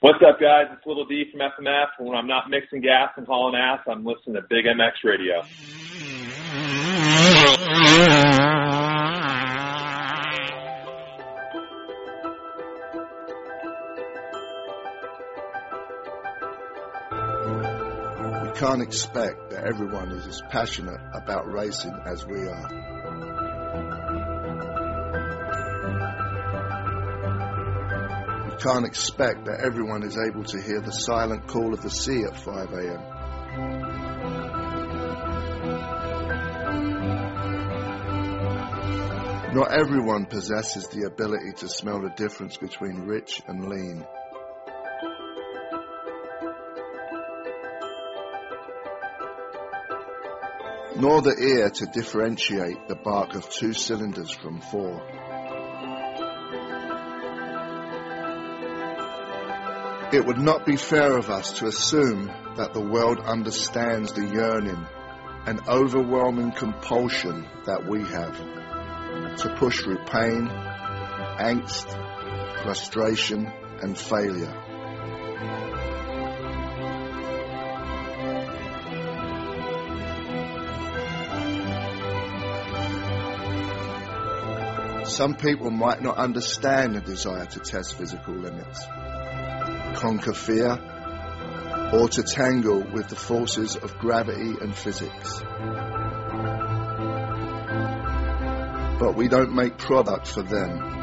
What's up, guys? It's Little D from FMF. When I'm not mixing gas and hauling ass, I'm listening to Big MX Radio. We can't expect that everyone is as passionate about racing as we are. Can't expect that everyone is able to hear the silent call of the sea at 5 a.m. Not everyone possesses the ability to smell the difference between rich and lean. Nor the ear to differentiate the bark of two cylinders from four. It would not be fair of us to assume that the world understands the yearning and overwhelming compulsion that we have to push through pain, angst, frustration, and failure. Some people might not understand the desire to test physical limits, conquer fear, or to tangle with the forces of gravity and physics. But we don't make product for them.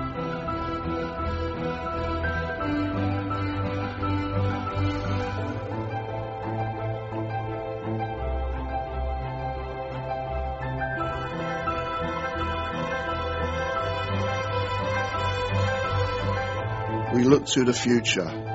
We look to the future,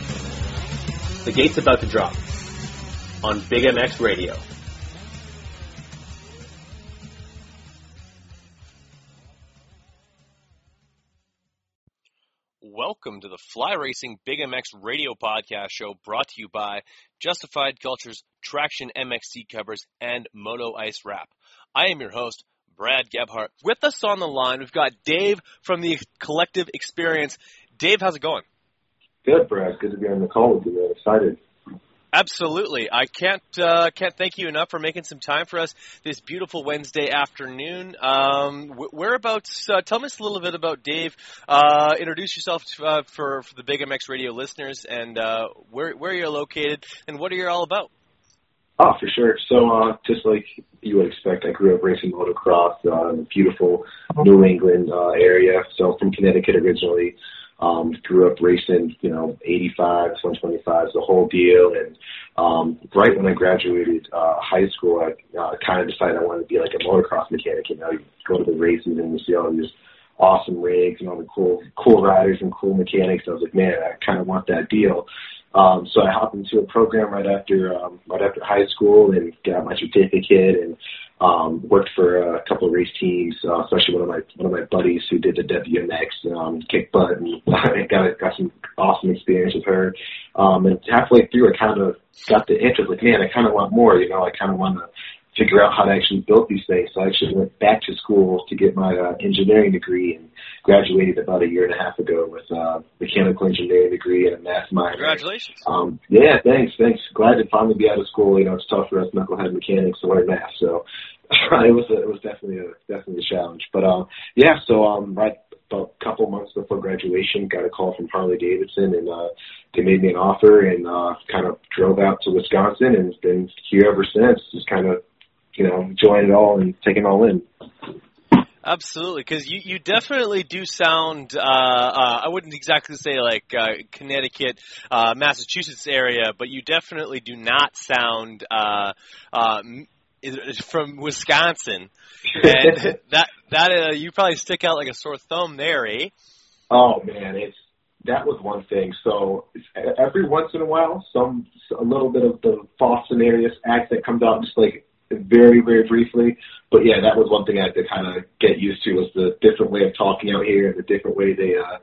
The gate's about to drop on Big MX Radio. welcome to the Fly Racing Big MX radio podcast show brought to you by Justified Cultures, Traction MXC covers, and Moto Ice Wrap. I am your host, Brad Gebhart. With us on the line, we've got Dave from the Collective Experience. Dave, how's it going? Good, Brad. Good to be on the call with you. Excited. Absolutely. I can't uh, can't thank you enough for making some time for us this beautiful Wednesday afternoon. Um, whereabouts? Uh, tell us a little bit about Dave. Uh, introduce yourself to, uh, for for the Big MX Radio listeners, and uh, where where you're located, and what are you all about. Oh, for sure. So, uh, just like you would expect, I grew up racing motocross uh, in the beautiful New England uh, area. So, from Connecticut originally. Um, grew up racing, you know, 85, 125s, the whole deal. And um, right when I graduated uh, high school, I uh, kind of decided I wanted to be like a motocross mechanic. You know, you go to the races and you see all these awesome rigs and all the cool, cool riders and cool mechanics. I was like, man, I kind of want that deal. Um, so I hopped into a program right after um, right after high school and got my certificate and um, worked for a couple of race teams, uh, especially one of my one of my buddies who did the WMX um, kick butt and got got some awesome experience with her. Um, and halfway through, I kind of got the interest. Like, man, I kind of want more. You know, I kind of want to figure out how to actually build these things. So I actually went back to school to get my uh, engineering degree and graduated about a year and a half ago with a uh, mechanical engineering degree and a math minor. Congratulations. Um, yeah, thanks, thanks. Glad to finally be out of school. You know, it's tough for us knucklehead mechanics to learn math, so it was a, it was definitely a definitely a challenge. But um, yeah, so um, right about a couple months before graduation, got a call from Harley Davidson, and uh, they made me an offer, and uh, kind of drove out to Wisconsin, and been here ever since. Just kind of you know, enjoying it all and taking it all in. Absolutely, because you, you definitely do sound. Uh, uh, I wouldn't exactly say like uh, Connecticut, uh, Massachusetts area, but you definitely do not sound uh, uh, from Wisconsin, and that that uh, you probably stick out like a sore thumb there, eh? Oh man, it's that was one thing. So every once in a while, some a little bit of the Boston area accent comes out, just like very, very briefly. But yeah, that was one thing I had to kind of get used to was the different way of talking out here and the different way they uh,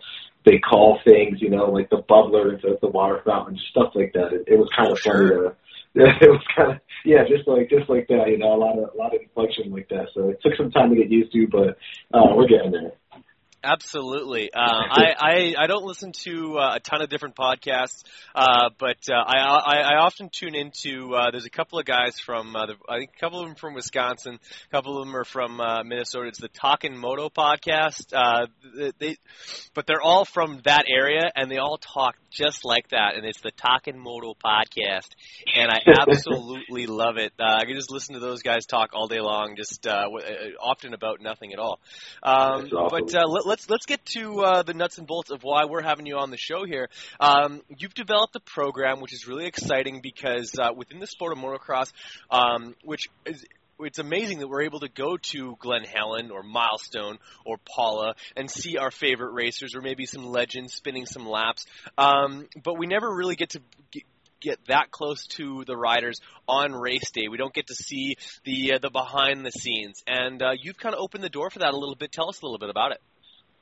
they call things. You know, like the bubbler instead of the water fountain, stuff like that. It, it was kind of funny. To, it was kind of yeah, just like just like that. You know, a lot of a lot of inflection like that. So it took some time to get used to, but uh, we're getting there. Absolutely. Uh, I, I, I don't listen to uh, a ton of different podcasts, uh, but uh, I, I, I often tune into. Uh, there's a couple of guys from. Uh, the, I think a couple of them from Wisconsin. A couple of them are from uh, Minnesota. It's the Talkin' Moto podcast. Uh, they, but they're all from that area, and they all talk just like that. And it's the Talkin' Moto podcast, and I absolutely love it. Uh, I can just listen to those guys talk all day long, just uh, w- uh, often about nothing at all. Um, awesome. But uh, let, let's let's get to uh, the nuts and bolts of why we're having you on the show here. Um, you've developed a program which is really exciting because uh, within the sport of motocross, um, which is it's amazing that we're able to go to Glen Helen or Milestone or Pala and see our favorite racers or maybe some legends spinning some laps. Um, but we never really get to get, get that close to the riders on race day. We don't get to see the uh, the behind the scenes, and uh, you've kind of opened the door for that a little bit. Tell us a little bit about it.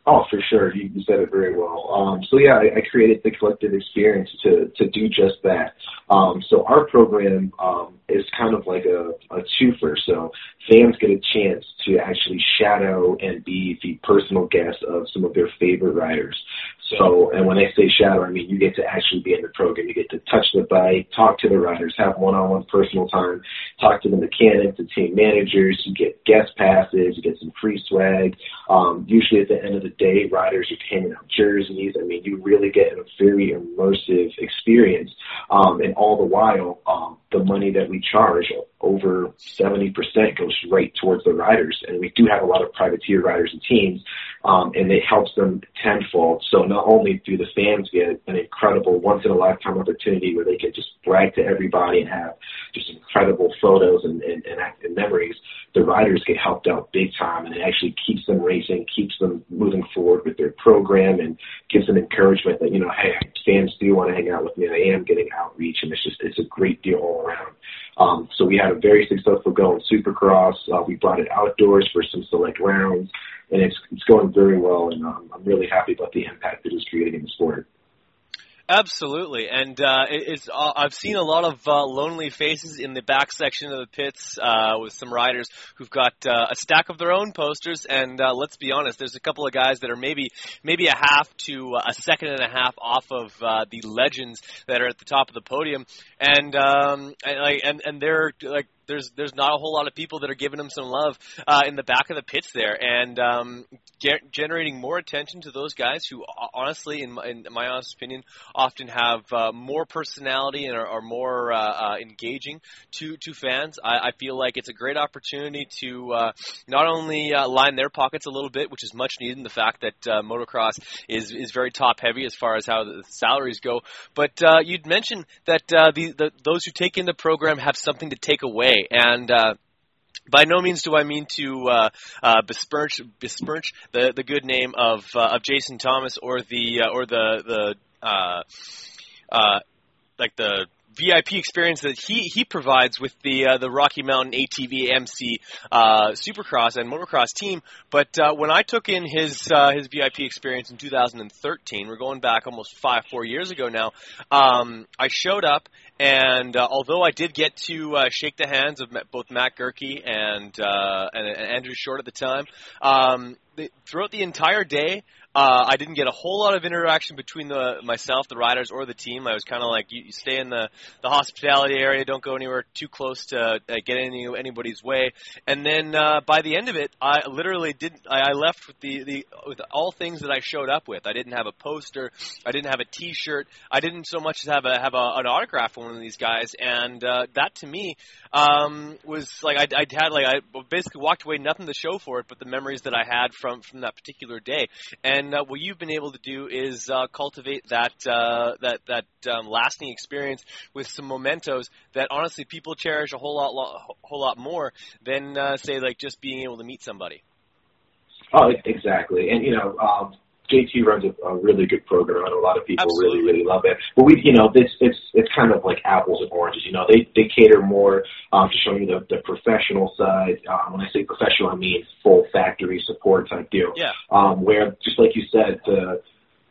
Oh, for sure. You, you said it very well. Um, so yeah, I, I created the collective experience to to do just that. Um, so our program um, is kind of like a, a twofer. So fans get a chance to actually shadow and be the personal guest of some of their favorite riders. So, and when I say shadow, I mean you get to actually be in the program. You get to touch the bike, talk to the riders, have one-on-one personal time, talk to the mechanics, the team managers. You get guest passes, you get some free swag. Um, usually at the end of the day, riders are handing out jerseys. I mean, you really get a very immersive experience. Um, and all the while, um, the money that we charge, over 70% goes right towards the riders. And we do have a lot of privateer riders and teams, um, and it helps them tenfold. So not only do the fans get an incredible once in a lifetime opportunity where they can just brag to everybody and have just incredible photos and, and, and, and memories, the riders get helped out big time and it actually keeps them racing, keeps them moving forward with their program and gives them encouragement that, you know, hey, fans do you want to hang out with me. I am getting outreach and it's just, it's a great deal all around. Um, so we had a very successful go in Supercross. Uh, we brought it outdoors for some select rounds, and it's it's going very well. And um, I'm really happy about the impact that it is creating in the sport. Absolutely, and uh, it's uh, I've seen a lot of uh, lonely faces in the back section of the pits uh, with some riders who've got uh, a stack of their own posters. And uh, let's be honest, there's a couple of guys that are maybe maybe a half to a second and a half off of the legends that are at the top of the podium, and um, and like and, and they're like there's there's not a whole lot of people that are giving him some love uh, in the back of the pits there, and um, ge- generating more attention to those guys who, honestly, in my, in my honest opinion, often have uh, more personality and are, are more uh, uh, engaging to to fans. I, I feel like it's a great opportunity to uh, not only uh, line their pockets a little bit, which is much needed in the fact that motocross is is very top heavy as far as how the salaries go, but you'd mentioned that the, the those who take in the program have something to take away and uh, by no means do I mean to uh, uh, besmirch, besmirch the, the good name of uh, of Jason Thomas or the uh, or the the uh, uh, like the VIP experience that he he provides with the uh, the Rocky Mountain ATV MC uh, Supercross and Motocross team. But uh, when I took in his uh, his VIP experience in 2013, we're going back almost five four years ago now. Um, I showed up, and uh, although I did get to uh, shake the hands of both Matt Goerke and, and and Andrew Short at the time, um, the, throughout the entire day, uh, I didn't get a whole lot of interaction between the myself, the riders, or the team. I was kind of like, you, you stay in the, the hospitality area, don't go anywhere too close to uh, get any anybody's way. And then uh, by the end of it, I literally didn't. I, I left with the, the with all things that I showed up with. I didn't have a poster, I didn't have a T-shirt, I didn't so much as have a have a, an autograph from one of these guys. And uh, that to me um, was like I, I had like I basically walked away nothing to show for it, but the memories that I had from from that particular day. And uh, what you've been able to do is uh, cultivate that uh, that that um, lasting experience with some mementos that honestly people cherish a whole lot lo- whole lot more than uh, say like just being able to meet somebody. Oh, exactly. And you know, um, JT runs a, a really good program, and a lot of people Absolutely. really, really love it. But we, you know, this it's it's kind of like apples and oranges. You know, they they cater more um, to showing you the, the professional side. Um, when I say professional, I mean full factory support type deal. Yeah. Um, where just like you said, the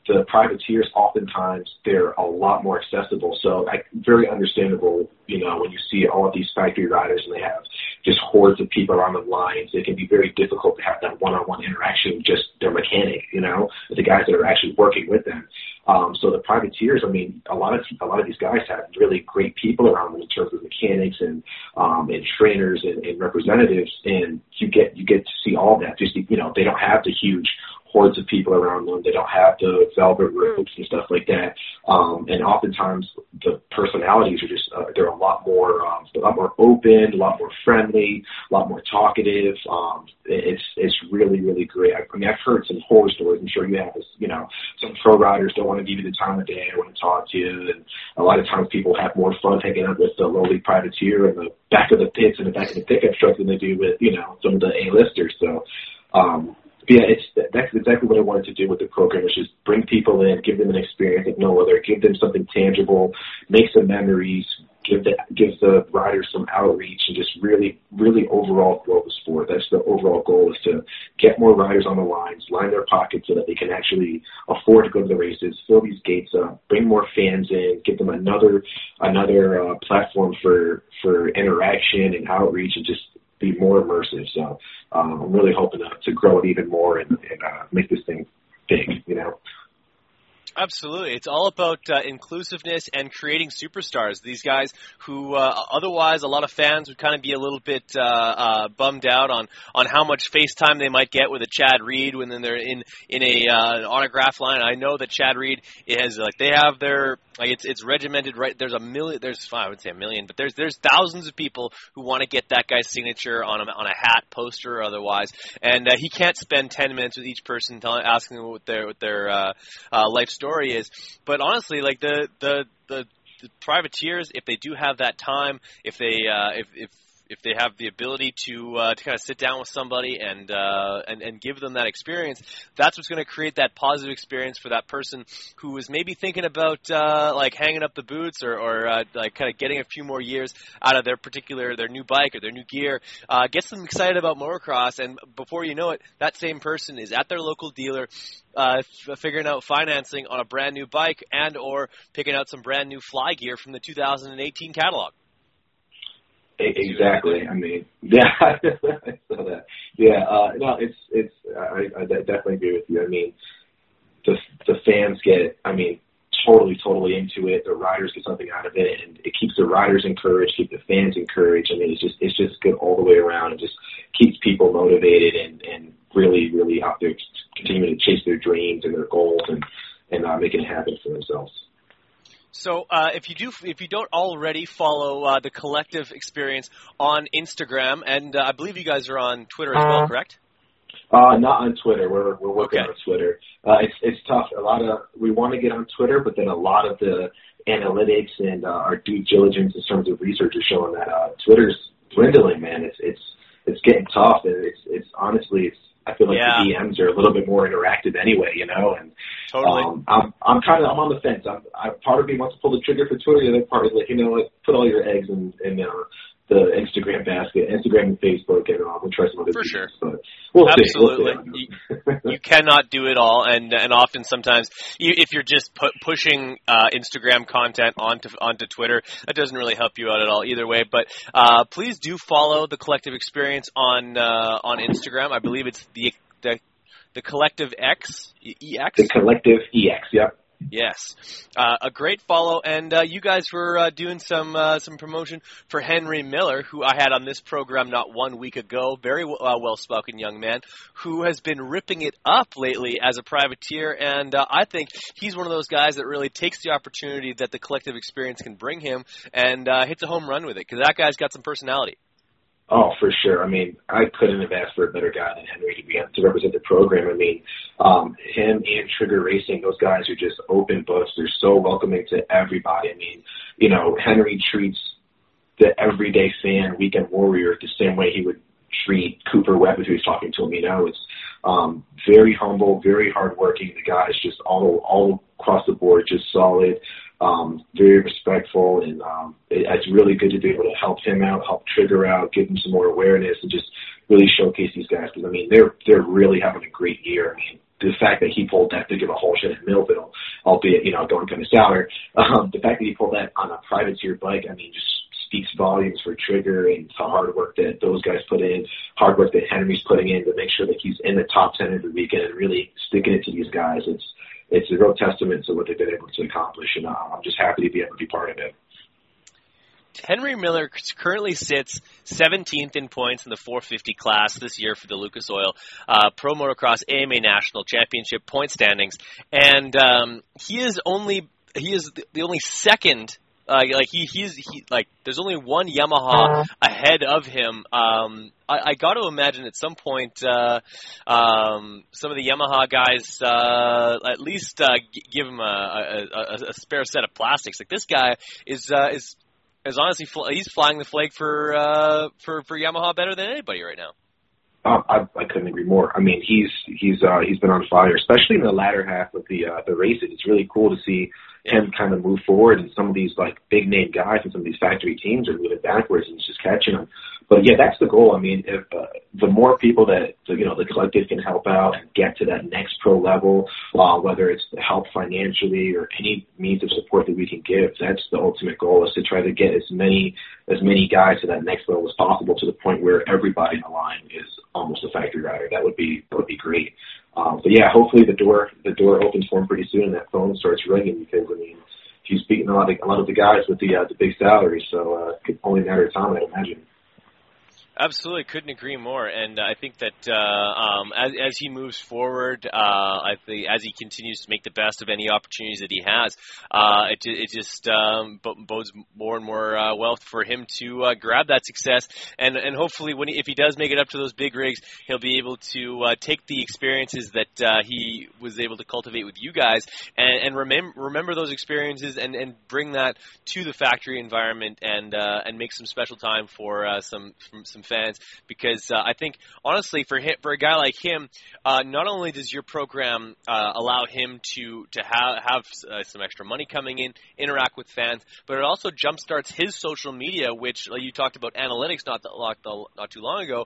the privateers oftentimes they're a lot more accessible. So I, very understandable, you know, when you see all of these factory riders and they have just hordes of people around the lines, it can be very difficult to have that one-on-one interaction with just their mechanic, you know, with the guys that are actually working with them. Um, so the privateers, I mean, a lot of a lot of these guys have really great people around them in terms of mechanics and um, and trainers and, and representatives, and you get you get to see all that. Just you know, they don't have the huge hordes of people around them. They don't have the velvet ropes and stuff like that. Um, and oftentimes the personalities are just uh, they're a lot more um, a lot more open, a lot more friendly, a lot more talkative. Um, it's it's really really great. I, I mean, I've heard some horror stories. I'm sure you have. You know, some pro riders don't want to give you the time of day. They want to talk to you, and a lot of times people have more fun hanging out with the lowly privateer in the back of the pits and the back of the pickup truck than they do with you know some of the A-listers. So. Um, yeah, it's that's exactly what I wanted to do with the program, which is bring people in, give them an experience like no other, give them something tangible, make some memories, give the give the riders some outreach, and just really, really overall grow the sport. That's the overall goal is to get more riders on the lines, line their pockets so that they can actually afford to go to the races, fill these gates up, bring more fans in, give them another another uh, platform for for interaction and outreach, and just be more immersive. So um, I'm really hoping to, to grow it even more and, and uh, make this thing big. You know. Absolutely, it's all about uh, inclusiveness and creating superstars. These guys who uh, otherwise a lot of fans would kind of be a little bit uh, uh, bummed out on on how much face time they might get with a Chad Reed when they're in in a uh, an autograph line. I know that Chad Reed has like they have their like it's it's regimented right. There's a million. There's I would say a million, but there's there's thousands of people who want to get that guy's signature on a on a hat, poster, or otherwise, and uh, he can't spend ten minutes with each person telling asking them what their what their uh, uh, life story is. But honestly, like the the the, the privateers, if they do have that time, if they uh, if if if they have the ability to uh, to kind of sit down with somebody and uh, and and give them that experience, that's what's going to create that positive experience for that person who is maybe thinking about uh, like hanging up the boots or, or uh, like kind of getting a few more years out of their particular their new bike or their new gear. Uh, gets them excited about motocross, and before you know it, that same person is at their local dealer uh, f- figuring out financing on a brand new bike and or picking out some brand new fly gear from the 2018 catalog. Exactly. I mean, yeah, I saw that. Yeah, uh, no, it's it's. I, I definitely agree with you. I mean, the the fans get. I mean, totally, totally into it. The riders get something out of it, and it keeps the riders encouraged, keep the fans encouraged. I mean, it's just it's just good all the way around. It just keeps people motivated and and really, really out there continuing to chase their dreams and their goals and and uh, making it happen for themselves. So, uh, if you do, if you don't already follow uh, the collective experience on Instagram, and uh, I believe you guys are on Twitter as well, correct? Uh, not on Twitter. We're we're working Okay. on Twitter. Uh, it's it's tough. A lot of we want to get on Twitter, but then a lot of the analytics and uh, our due diligence in terms of research is showing that uh, Twitter's dwindling. Man, it's it's it's getting tough, and it's it's honestly it's. I feel like Yeah. the DMs are a little bit more interactive anyway, you know, and Totally. um, I'm I'm kind of I'm on the fence. I'm, I part of me wants to pull the trigger for Twitter. The other part is like you know like put all your eggs in in uh, the Instagram basket, Instagram and Facebook, and uh, we'll try some other. For things, sure. but we'll see. Absolutely. We'll see. you cannot do it all, and and often sometimes you, if you're just pu- pushing uh, Instagram content onto onto Twitter, that doesn't really help you out at all either way. But uh, please do follow the Collective Experience on uh, on Instagram. I believe it's the the the Collective X, EX. the collective EX. Yep. Yes, uh, a great follow, and uh, you guys were uh, doing some uh, some promotion for Henry Miller, who I had on this program not one week ago. Very w- uh, well-spoken young man who has been ripping it up lately as a privateer, and uh, I think he's one of those guys that really takes the opportunity that the collective experience can bring him and uh, hits a home run with it because that guy's got some personality. Oh, for sure. I mean, I couldn't have asked for a better guy than Henry to be to represent the program. I mean, um, him and Trigger Racing, those guys are just open books. They're so welcoming to everybody. I mean, you know, Henry treats the everyday fan, weekend warrior, the same way he would treat Cooper Webb if he was talking to him. You know, it's um, very humble, very hardworking. The guy is just all all across the board, just solid, um, very respectful, and um, it, it's really good to be able to help him out, help Trigger out, give him some more awareness, and just really showcase these guys. Because I mean, they're they're really having a great year. I mean, the fact that he pulled that big of a holeshot at Millville, albeit you know going kind of sour, um, the fact that he pulled that on a privateer bike, I mean, just speaks volumes for Trigger and the hard work that those guys put in, hard work that Henry's putting in to make sure that he's in the top ten every weekend and really sticking it to these guys. It's it's a real testament to what they've been able to accomplish, and I'm just happy to be able to be part of it. Henry Miller currently sits 17th in points in the 450 class this year for the Lucas Oil uh, Pro Motocross AMA National Championship point standings, and um, he is only he is the only second. Uh, like he, he's he, like there's only one Yamaha ahead of him. Um, I, I got to imagine at some point uh, um, some of the Yamaha guys uh, at least uh, g- give him a, a, a, spare set of plastics. Like this guy is uh, is is honestly fl- he's flying the flag for uh, for for Yamaha better than anybody right now. Um, I, I couldn't agree more. I mean, he's he's uh, he's been on fire, especially in the latter half of the uh, the races. It's really cool to see him kind of move forward, and some of these like big name guys and some of these factory teams are moving backwards, and it's just catching them. But yeah, that's the goal. I mean, if uh, the more people that you know the collective can help out and get to that next pro level, uh, whether it's help financially or any means of support that we can give, that's the ultimate goal is to try to get as many as many guys to that next level as possible to the point where everybody in the line is almost a factory rider. That would be that would be great. Um, but yeah, hopefully the door the door opens for him pretty soon and that phone starts ringing because I mean he's beating a lot of a lot of the guys with the uh, the big salaries, so uh, only a matter of time, I'd imagine. Absolutely, couldn't agree more. And I think that uh, um, as, as he moves forward, uh, I think as he continues to make the best of any opportunities that he has, uh, it, it just um, bodes more and more uh, wealth for him to uh, grab that success. And and hopefully, when he, if he does make it up to those big rigs, he'll be able to uh, take the experiences that he was able to cultivate with you guys and, and remember remember those experiences and, and bring that to the factory environment and and make some special time for some some fans because uh, I think honestly for him, for a guy like him, uh, not only does your program uh, allow him to to have have uh, some extra money coming in, interact with fans, but it also jumpstarts his social media, which you talked about analytics not that not too long ago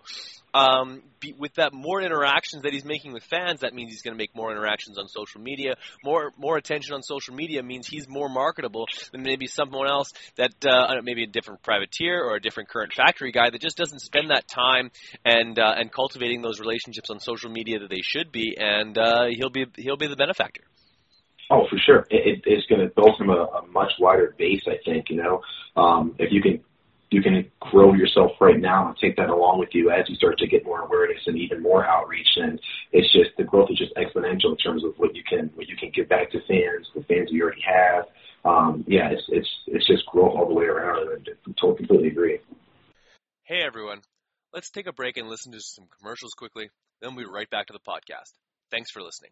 um, be, with that more interactions that he's making with fans, that means he's going to make more interactions on social media. More more attention on social media means he's more marketable than maybe someone else that uh, maybe a different privateer or a different current factory guy that just doesn't spend that time and uh, and cultivating those relationships on social media that they should be, and uh, he'll be he'll be the benefactor. Oh, for sure. It, it's going to build him a, a much wider base. I think you know um, if you can you can grow yourself right now and take that along with you as you start to get more awareness and even more outreach. And it's just the growth is just exponential in terms of what you can what you can give back to fans, the fans you already have. Um, yeah, it's it's it's just growth all the way around. And I totally completely agree. Hey everyone, let's take a break and listen to some commercials quickly. Then we'll be right back to the podcast. Thanks for listening.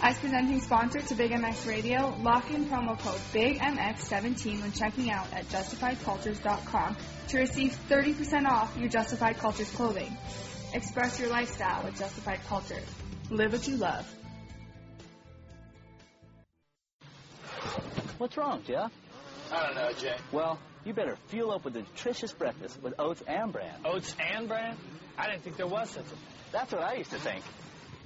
As presenting sponsor to Big MX Radio, lock in promo code BIGMX17 when checking out at justifiedcultures.com to receive 30% off your Justified Cultures clothing. Express your lifestyle with Justified Cultures. Live what you love. What's wrong, Jeff? I don't know, Jay. Well, you better fuel up with a nutritious breakfast with oats and bran. Oats and bran? I didn't think there was such a thing. That's what I used to think.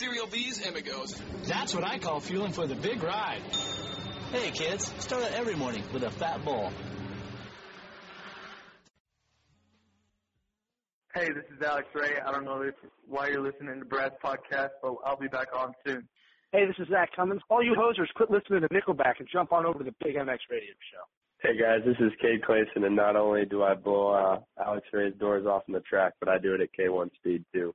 Cereal B's Amigos. That's what I call fueling for the big ride. Hey kids, start out every morning with a fat bowl. Hey, this is Alex Ray. I don't know if, why you're listening to Brad's podcast, but I'll be back on soon. Hey, this is Zach Cummins. All you hosers, quit listening to Nickelback and jump on over to the Big MX Radio Show. Hey guys, this is Cade Clayson, and not only do I blow uh, Alex Ray's doors off in the track, but I do it at K1 speed too.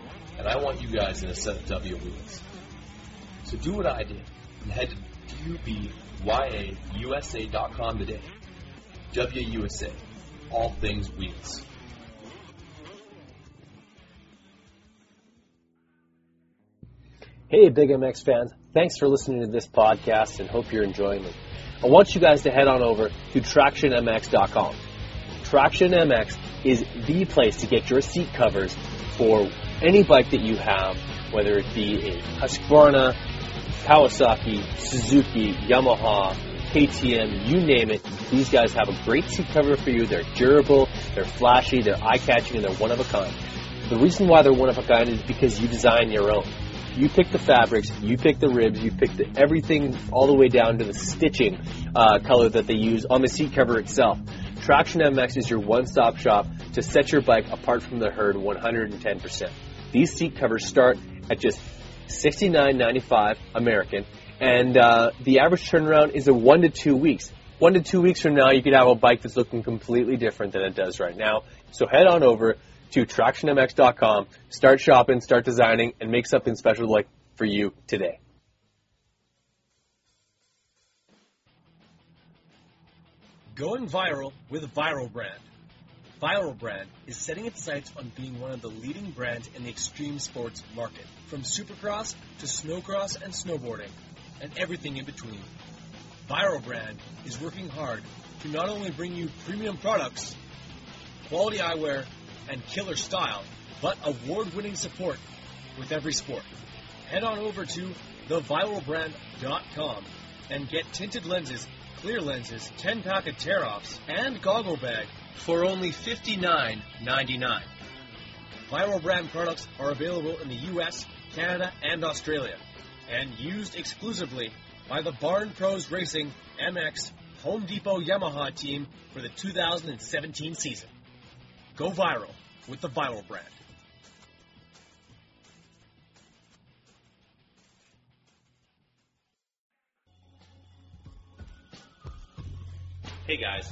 And I want you guys in a set of W wheels. So do what I did and head to DubyaUSA.com today. WUSA, all things wheels. Hey, Big MX fans. Thanks for listening to this podcast and hope you're enjoying it. I want you guys to head on over to TractionMX.com. Traction MX is the place to get your seat covers for any bike that you have, whether it be a Husqvarna, Kawasaki, Suzuki, Yamaha, KTM, you name it. These guys have a great seat cover for you. They're durable, they're flashy, they're eye-catching, and they're one of a kind. The reason why they're one of a kind is because you design your own. You pick the fabrics, you pick the ribs, you pick the, everything all the way down to the stitching uh, color that they use on the seat cover itself. Traction MX is your one-stop shop to set your bike apart from the herd 110%. These seat covers start at just $69.95 American, and uh, the average turnaround is a one to two weeks. One to two weeks from now, you could have a bike that's looking completely different than it does right now. So head on over to TractionMX.com, start shopping, start designing, and make something special like for you today. Going viral with Viral Brand. Viral Brand is setting its sights on being one of the leading brands in the extreme sports market, from supercross to snowcross and snowboarding, and everything in between. Viral Brand is working hard to not only bring you premium products, quality eyewear, and killer style, but award-winning support with every sport. Head on over to theviralbrand.com and get tinted lenses, clear lenses, 10-pack of tear-offs, and goggle bag for only $59.99. Viral Brand products are available in the US, Canada, and Australia, and used exclusively by the Barn Pros Racing MX Home Depot Yamaha team for the 2017 season. Go viral with the Viral Brand. Hey guys,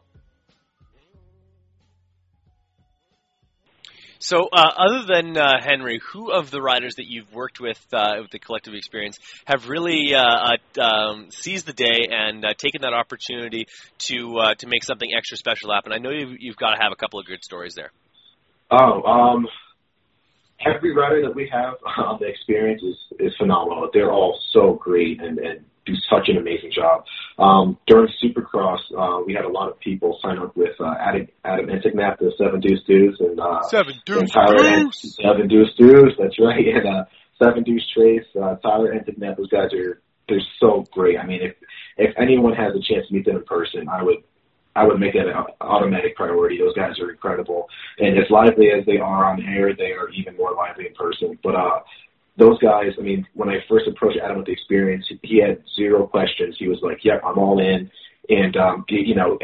So, uh, other than uh, Henry, who of the riders that you've worked with uh, with the collective experience have really uh, uh, um, seized the day and uh, taken that opportunity to to make something extra special happen? I know you've, you've got to have a couple of good stories there. Oh, um, every rider that we have on the experience is, is phenomenal. They're all so great and, and do such an amazing job. Um, during Supercross, uh, we had a lot of people sign up with uh, Adam, Adam Enticknap, the Seven Deuce Deuce, and uh, Seven Deuce and Tyler Deuce. Seven Deuce Deuce. That's right. And uh, Seven Deuce Trace, uh, Tyler Enticknap. Those guys are they're so great. I mean, if if anyone has a chance to meet them in person, I would I would make that an automatic priority. Those guys are incredible, and as lively as they are on air, they are even more lively in person. But uh, those guys, I mean, when I first approached Adam with the experience, he had zero questions. He was like, "Yep, I'm all in." And um, you know,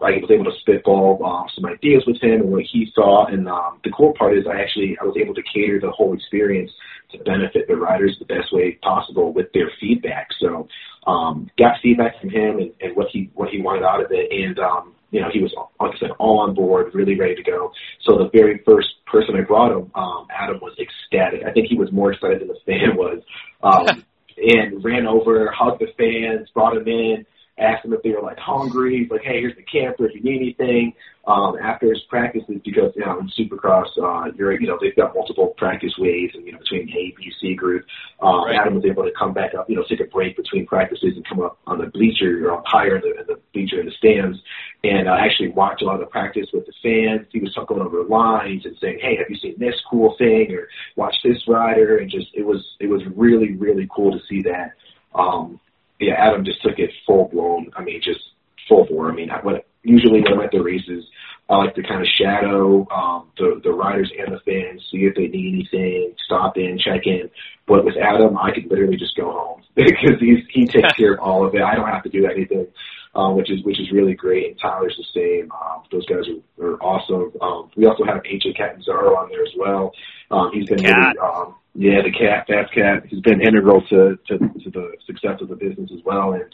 I was able to spitball um, some ideas with him and what he saw. And um, the cool part is, I actually I was able to cater the whole experience to benefit the riders the best way possible with their feedback. So, um, got feedback from him and, and what he what he wanted out of it, and um, you know, he was like I said, all on board, really ready to go. So the very first person I brought him, um, Adam was ecstatic. I think he was more excited than the fan was, um, and ran over, hugged the fans, brought him in. Asked them if they were like hungry. He's like, hey, here's the camper if you need anything. Um, after his practices, because you know in Supercross, uh, you're you know they've got multiple practice waves, and you know between A, B, C group. Um, Right. Adam was able to come back up, you know, take a break between practices and come up on the bleacher or up higher in the, in the bleacher in the stands, and uh, actually watch a lot of the practice with the fans. He was talking over lines and saying, hey, have you seen this cool thing or watch this rider? And just it was it was really really cool to see that. Um, yeah, Adam just took it full blown. I mean, just full bore. I mean, I, when, usually when I'm at the races, I like to kind of shadow um, the the riders and the fans, see if they need anything, stop in, check in. But with Adam, I could literally just go home because he's he takes care of all of it. I don't have to do anything, um, which is which is really great. And Tyler's the same. Um, those guys are, are awesome. Um, we also have AJ Catanzaro on there as well. Um, he's been really, um, yeah, the cat, Fast Cat. He's been integral to, to to the success of the business as well, and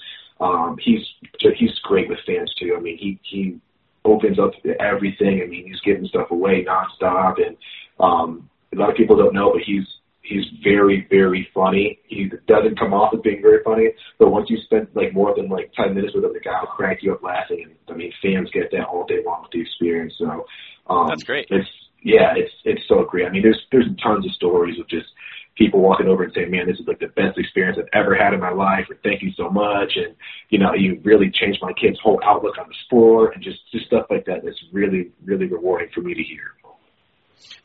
um, he's he's great with fans too. I mean, he he opens up everything. I mean, he's giving stuff away nonstop, and um, a lot of people don't know, but he's he's very very funny. He doesn't come off as being very funny, but once you spend like more than like ten minutes with him, the guy will crack you up laughing. And I mean, fans get that all day long with the experience. So um, That's great. It's yeah, it's it's so great. I mean, there's there's tons of stories of just people walking over and saying, "Man, this is like the best experience I've ever had in my life," or "Thank you so much," and you know, you really changed my kid's whole outlook on the sport, and just just stuff like that. That's really really rewarding for me to hear.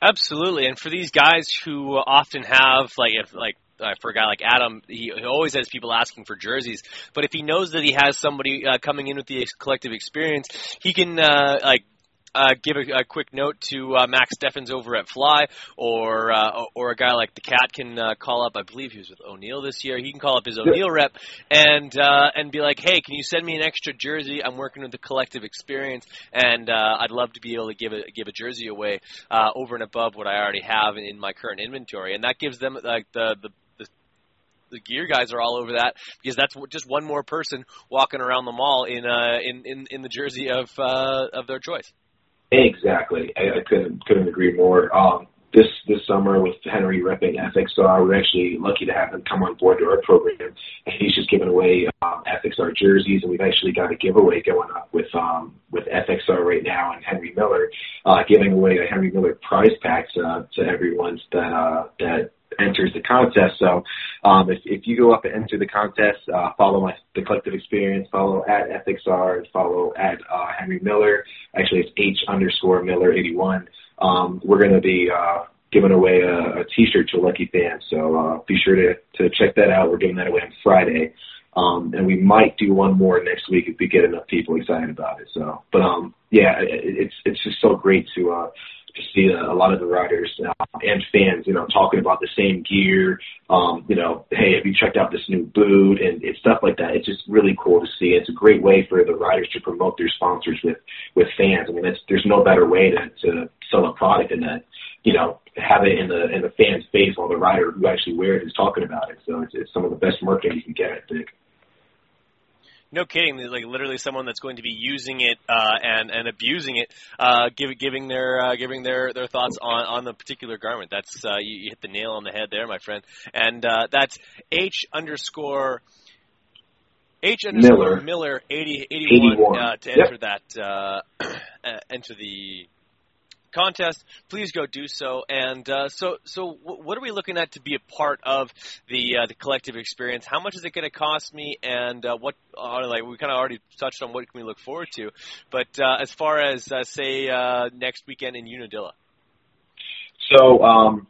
Absolutely, and for these guys who often have like if like uh, for a guy like Adam, he, he always has people asking for jerseys. But if he knows that he has somebody uh, coming in with the ex- collective experience, he can uh, like. Uh, give a, a quick note to uh, Max Steffens over at Fly, or uh, or a guy like the Cat can uh, call up. I believe he was with O'Neill this year. He can call up his O'Neill rep and uh, and be like, "Hey, can you send me an extra jersey? I'm working with the collective experience, and uh, I'd love to be able to give a give a jersey away uh, over and above what I already have in, in my current inventory." And that gives them like the the the the gear guys are all over that because that's just one more person walking around the mall in uh in in, in the jersey of uh of their choice. Exactly. I, I couldn't couldn't agree more. Um, this this summer with Henry repping FXR, we're actually lucky to have him come on board to our program. And he's just giving away um, FXR jerseys, and we've actually got a giveaway going up with um, with FXR right now and Henry Miller, uh, giving away a Henry Miller prize packs uh, to everyone that uh, that enters the contest. So um, if, if you go up and enter the contest, uh, follow my the collective experience, follow at FXR, follow at uh, Henry Miller. Actually, it's H underscore Miller eighty one. Um, we're going to be uh, giving away a, a T-shirt to lucky fan. So uh, be sure to to check that out. We're giving that away on Friday. Um, and we might do one more next week if we get enough people excited about it. So, but um, yeah, it, it's it's just so great to uh, to see a, a lot of the riders uh, and fans, you know, talking about the same gear. Um, you know, hey, have you checked out this new boot and, and stuff like that? It's just really cool to see. It's a great way for the riders to promote their sponsors with with fans. I mean, there's no better way to to sell a product than that. You know, have it in the in the fan's face while the rider who actually wears it is talking about it. So it's, it's some of the best marketing you can get, I think. No kidding, like literally someone that's going to be using it uh, and and abusing it, uh, give, giving their uh, giving their, their thoughts on, on the particular garment. That's uh, you, you hit the nail on the head there, my friend. And uh, that's H underscore H underscore Miller. Miller eighty eighty one 81. uh, to Yep. enter that uh, uh, enter the contest, please go do so. And uh, so, so wh- what are we looking at to be a part of the uh, the collective experience? How much is it going to cost me? And uh, what, uh, like, we kind of already touched on what can we look forward to. But uh, as far as uh, say next weekend in Unadilla, So, um,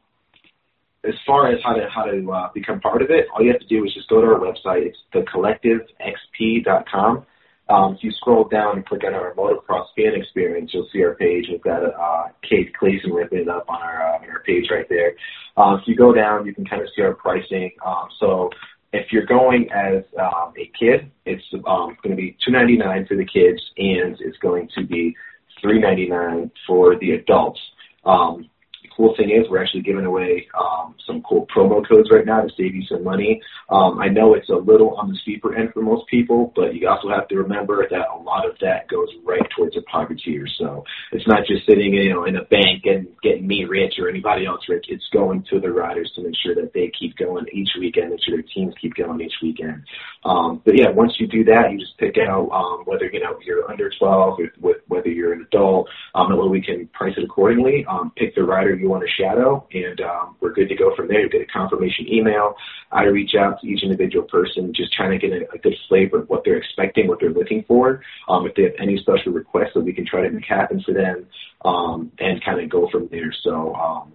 as far as how to how to become part of it, all you have to do is just go to our website. It's thecollectivexp.com. Um, if you scroll down and click on our motocross fan experience, you'll see our page. We've got uh, Cade Clason ripping it up on our uh, on our page right there. Um, if you go down, you can kind of see our pricing. Um, so if you're going as um, a kid, it's um, going to be two ninety nine for the kids, and it's going to be three ninety nine for the adults. Um, cool thing is we're actually giving away um, some cool promo codes right now to save you some money. Um, I know it's a little on the steeper end for most people, but you also have to remember that a lot of that goes right towards the privateers. So it's not just sitting, you know, in a bank and getting me rich or anybody else rich. It's going to the riders to make sure that they keep going each weekend, make sure their teams keep going each weekend. Um, but yeah, once you do that, you just pick out um, whether you know you're under 12, with, whether you're an adult, um, and we can price it accordingly. Um, pick the rider you want to shadow, and um, we're good to go from there. You get a confirmation email. I reach out to each individual person, just trying to get a, a good flavor of what they're expecting, what they're looking for. Um, if they have any special requests that we can try to make happen for them, um, and kind of go from there. So um,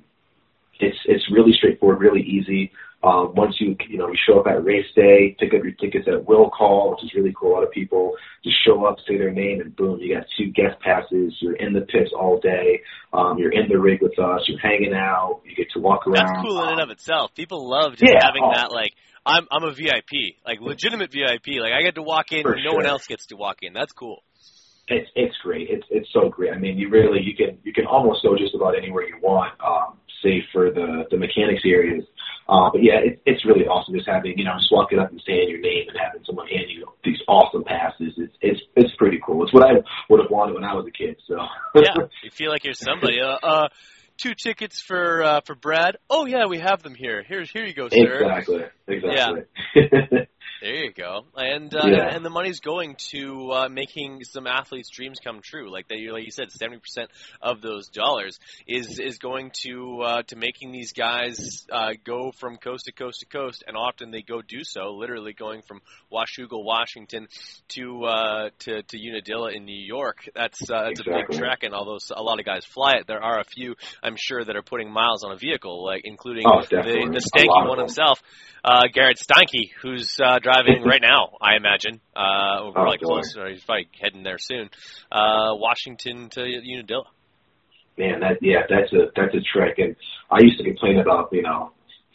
it's it's really straightforward, really easy. Um, once you you know you show up at race day, pick up your tickets at will call, which is really cool. A lot of people just show up, say their name, and boom, you got two guest passes. You're in the pits all day. Um, you're in the rig with us. You're hanging out. You get to walk around. That's cool in and of itself. People love just Yeah, having oh. that like I'm I'm a VIP, like legitimate VIP. Like I get to walk in, no one else gets to walk in. That's cool. It's it's great. It's it's so great. I mean, you really you can you can almost go just about anywhere you want, um, save for the the mechanics areas. Uh, but yeah, it's it's really awesome just having you know just walking up and saying your name and having someone hand you these awesome passes. It's it's it's pretty cool. It's what I would have wanted when I was a kid. So yeah, you feel like you're somebody. Uh, uh two tickets for uh for Brad. Oh yeah, we have them here. Here's here you go, sir. exactly exactly. There you go, and uh, Yeah. and, the money's going to uh, making some athletes' dreams come true. Like they, like you said, seventy percent of those dollars is is going to uh, to making these guys uh, go from coast to coast to coast, and often they go do so, literally going from Washougal, Washington, to uh, to to Unadilla in New York. That's uh, that's a big trek, and although a lot of guys fly it, there are a few I'm sure that are putting miles on a vehicle, like including Oh, the, the stanky one himself, uh, Garrett Steinke, who's uh, driving right now, I imagine. Uh, we're Oh, probably boy. close. Or he's probably heading there soon. Uh, Washington to Unadilla. man, that yeah, that's a that's a trek. And I used to complain about you know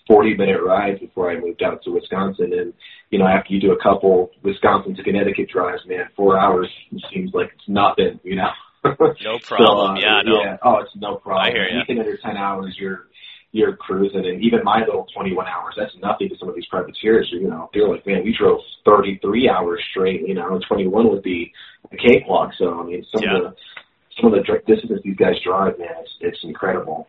forty minute rides before I moved out to Wisconsin, and you know after you do a couple Wisconsin to Connecticut drives, man, four hours seems like it's nothing, you know. No problem. So, uh, yeah, no. Yeah. Oh, it's no problem. I hear ya. Anything under ten hours, you're you're cruising, and even my little twenty one hours, that's nothing to some of these privateers. You know, they're like, man, we drove thirty three hours straight. You know, twenty one would be a cakewalk. So I mean, some Yeah. of the some of the distances these guys drive, man, it's, it's incredible.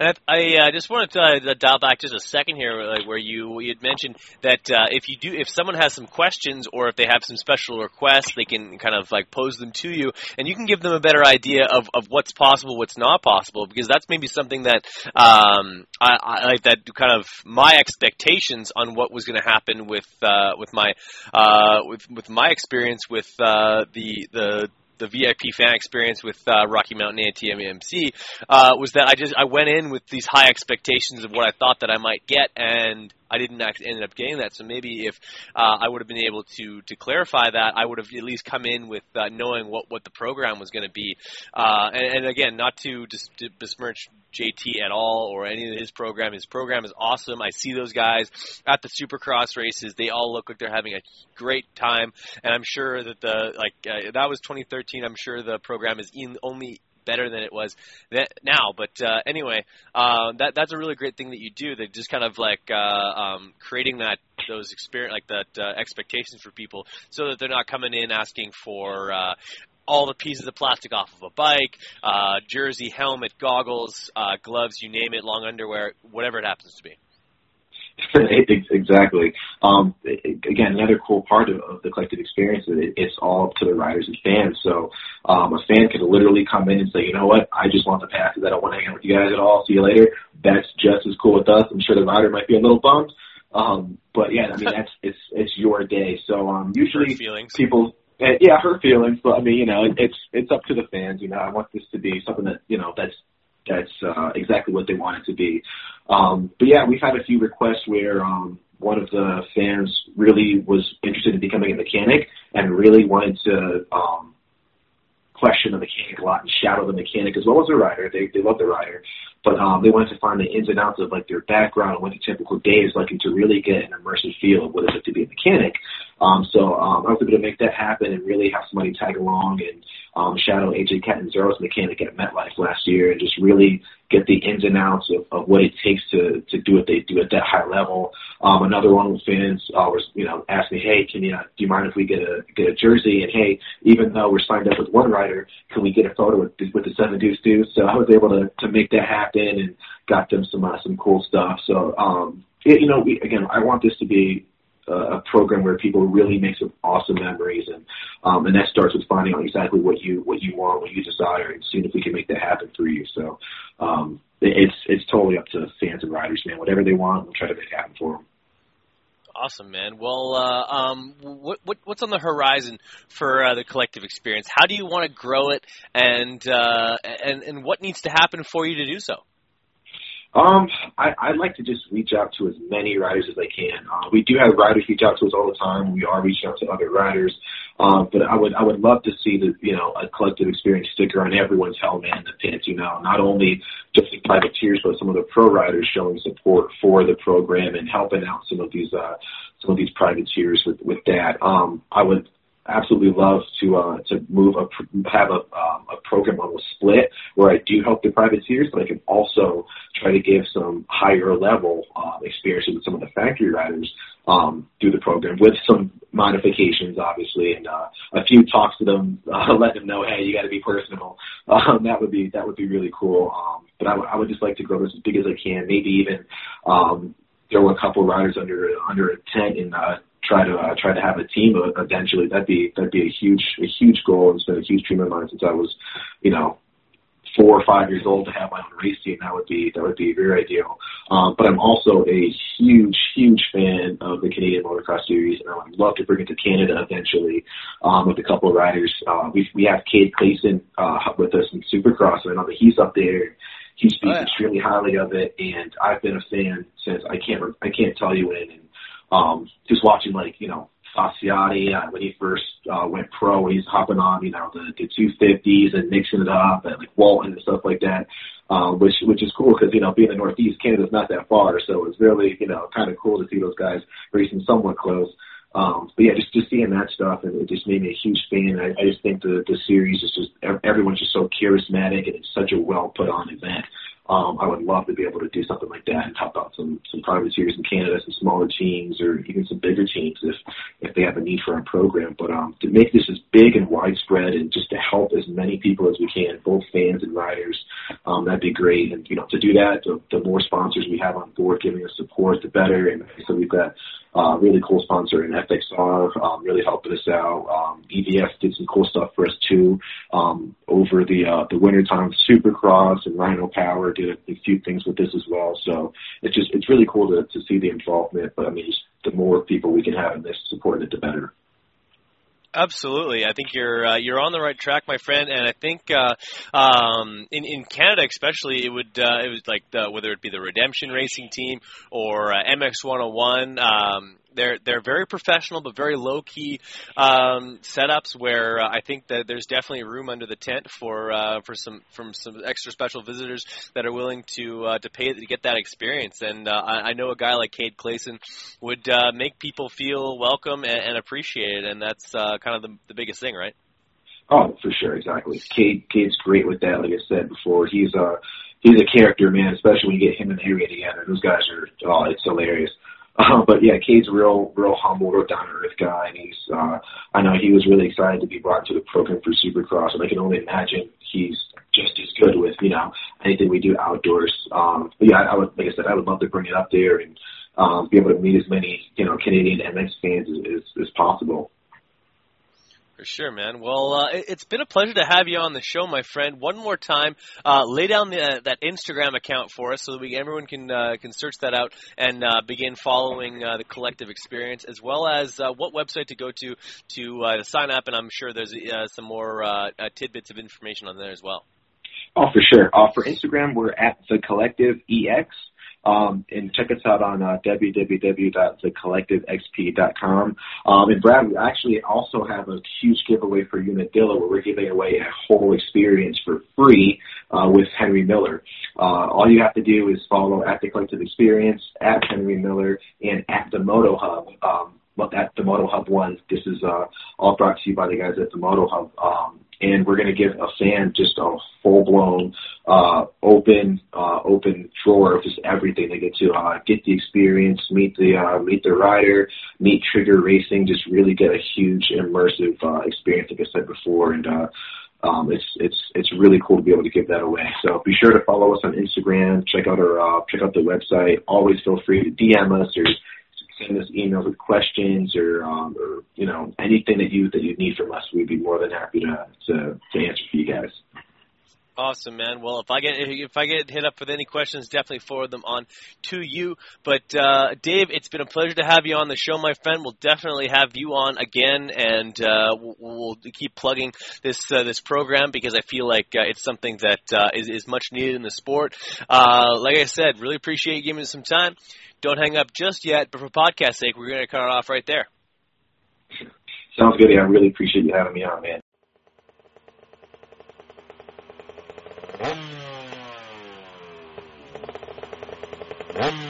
And I uh, just wanted to uh, dial back just a second here, like where you you had mentioned that uh, if you do, if someone has some questions or if they have some special requests, they can kind of like pose them to you, and you can give them a better idea of, of what's possible, what's not possible, because that's maybe something that um, I, I like that kind of my expectations on what was going to happen with uh, with my uh, with with my experience with uh, the the the VIP fan experience with uh, Rocky Mountain ATV/MC uh, was that I just I went in with these high expectations of what I thought that I might get, and I didn't act, ended up getting that. So maybe if uh, I would have been able to to clarify that, I would have at least come in with uh, knowing what what the program was going to be. Uh, and, and again, not to dis- besmirch JT at all or any of his program. His program is awesome. I see those guys at the Supercross races. They all look like they're having a great time, and I'm sure that the like uh, that was 2013. I'm sure the program is in only better than it was that now. But uh, anyway, uh, that that's a really great thing that you do. That just kind of like uh, um, creating that those experience like that uh, expectations for people, so that they're not coming in asking for. Uh, all the pieces of plastic off of a bike, uh, jersey, helmet, goggles, uh, gloves, you name it, long underwear, whatever it happens to be. Ex- exactly. Um, again, another cool part of, of the collective experience is it, it's all up to the riders and fans. So um, a fan can literally come in and say, you know what, I just want the passes. I don't want to hang out with you guys at all. See you later. That's just as cool with us. I'm sure the rider might be a little bummed. Um, but yeah, I mean that's it's it's your day. So um, usually people, eh, yeah, hurt feelings. But I mean, you know, it, it's it's up to the fans. You know, I want this to be something that you know that's that's uh, exactly what they want it to be. Um, but yeah, we've had a few requests where um, one of the fans really was interested in becoming a mechanic and really wanted to um, question the mechanic a lot and shadow the mechanic as well as the rider. They they love the rider, but um, they wanted to find the ins and outs of like their background and what the typical day is like, to really get an immersive feel of what it's like to be a mechanic. Um, so um, I was able to make that happen and really have somebody tag along and um, shadow AJ Catanzaro's mechanic at MetLife last year and just really get the ins and outs of, of what it takes to to do what they do at that high level. Um, another one with fans uh, was you know asked me, hey, can you do you mind if we get a get a jersey? And hey, even though we're signed up with one rider, can we get a photo with with the seven Deuce Deuce? So I was able to to make that happen and got them some uh, some cool stuff. So um, it, you know, we, again, I want this to be a program where people really make some awesome memories and um and that starts with finding out exactly what you what you want what you desire and seeing if we can make that happen for you. So um it's it's totally up to fans and riders man. Whatever they want we'll try to make happen for them Awesome, man. Well, uh, um, what, what, what's on the horizon for uh, the collective experience? How do you want to grow it, and uh, and and what needs to happen for you to do so? Um, I, I'd like to just reach out to as many riders as I can. Uh, we do have riders reach out to us all the time. We are reaching out to other riders. Um, but I would I would love to see the you know a collective experience sticker on everyone's helmet and the pins. You know, not only just the privateers, but some of the pro riders showing support for the program and helping out some of these uh, some of these privateers with with that. Um, I would absolutely love to uh, to move a have a um, a program the split where I do help the privateers, but I can also try to give some higher level uh, experiences with some of the factory riders um, through the program with some modifications, obviously, and uh, a few talks to them, uh, let them know, hey, you got to be personal. Um, that would be that would be really cool. Um, but I, w- I would just like to grow this as big as I can. Maybe even um, throw a couple riders under under a tent and uh, try to uh, try to have a team eventually. That'd be that'd be a huge a huge goal. It's been a huge dream of mine since I was, you know, four or five years old to have my own race team. That would be that would be very ideal. Um, but I'm also a huge huge fan of the Canadian Motocross Series, and I would love to bring it to Canada eventually um, with a couple of riders. Uh, we we have Cade Clason uh, with us in Supercross, and I know that he's up there. He speaks oh, yeah. extremely highly of it, and I've been a fan since I can't I can't tell you when. And um, just watching like you know Facciotti uh, when he first uh, went pro, he's hopping on you know the, the 250s and mixing it up and like Walton and stuff like that, um, which which is cool because you know being in the Northeast, Canada's not that far, so it's really you know kind of cool to see those guys racing somewhat close. Um, but yeah, just just seeing that stuff, and it just made me a huge fan. I, I just think the the series is just everyone's just so charismatic, and it's such a well put on event. Um, I would love to be able to do something like that and help out some some privateers in Canada, some smaller teams, or even some bigger teams if if they have a need for our program. But um, to make this as big and widespread, and just to help as many people as we can, both fans and riders, um, that'd be great. And you know, to do that, the, the more sponsors we have on board giving us support, the better. And so we've got uh, really cool sponsor in FXR, um, really helping us out. Um, EVS did some cool stuff for us too. Um, over the, uh, the winter time, Supercross and Rhino Power did a, a few things with this as well. So it's just, it's really cool to, to see the involvement, but I mean, just the more people we can have in this supporting it, the better. Absolutely, I think you're uh, you're on the right track, my friend, and I think uh, um, in in Canada, especially, it would uh, it was like the, whether it be the Redemption Racing Team or uh, MX 101. Um, they're they're very professional but very low key um, setups where uh, I think that there's definitely room under the tent for uh, for some from some extra special visitors that are willing to uh, to pay to get that experience. And uh, I, I know a guy like Cade Clason would uh, make people feel welcome and, and appreciated, and that's uh, kind of the, the biggest thing, right? Oh, for sure, exactly. Cade Cade's great with that. Like I said before, he's uh he's a character, man. Especially when you get him and Harry together. Those guys are oh, it's hilarious. Uh, but yeah, Cade's a real, real humble, real down to earth guy, and he's. Uh, I know he was really excited to be brought to the program for Supercross, and I can only imagine he's just as good with you know anything we do outdoors. Um, but yeah, I, I would, like I said, I would love to bring it up there and um, be able to meet as many you know Canadian MX fans as, as, as possible. For sure, man. Well, uh, it's been a pleasure to have you on the show, my friend. One more time, uh, lay down the, uh, that Instagram account for us so that we everyone can uh, can search that out and uh, begin following uh, the collective experience, as well as what website to go to to sign up. And I'm sure there's some more tidbits of information on there as well. Oh, for sure. for Instagram, we're at the Collective EX. Um, and check us out on uh, www.thecollectivexp.com. Um, and Brad, we actually also have a huge giveaway for Unadilla where we're giving away a whole experience for free uh, with Henry Miller. Uh, all you have to do is follow at the Collective Experience, at Henry Miller, and at the Moto Hub. Um, at the Moto Hub One. This is uh, all brought to you by the guys at the Moto Hub. Um, and we're going to give a fan just a full blown uh, open uh, open drawer of just everything. They get to uh, get the experience, meet the uh, meet the rider, meet Trigger Racing, just really get a huge immersive uh, experience, like I said before, and. Uh, um, it's it's it's really cool to be able to give that away. So be sure to follow us on Instagram. Check out our uh, check out the website. Always feel free to DM us or send us emails with questions or um, or you know anything that you that you need from us. We'd be more than happy to to, to answer for you guys. Awesome, man. Well, if I get if I get hit up with any questions, definitely forward them on to you. But uh, Dave, it's been a pleasure to have you on the show, my friend. We'll definitely have you on again, and uh, we'll, keep plugging this uh, this program because I feel like uh, it's something that uh, is is much needed in the sport. Uh, like I said, really appreciate you giving us some time. Don't hang up just yet, but for podcast sake, we're going to cut it off right there. Sounds good. Yeah, I really appreciate you having me on, man. Mm-hmm.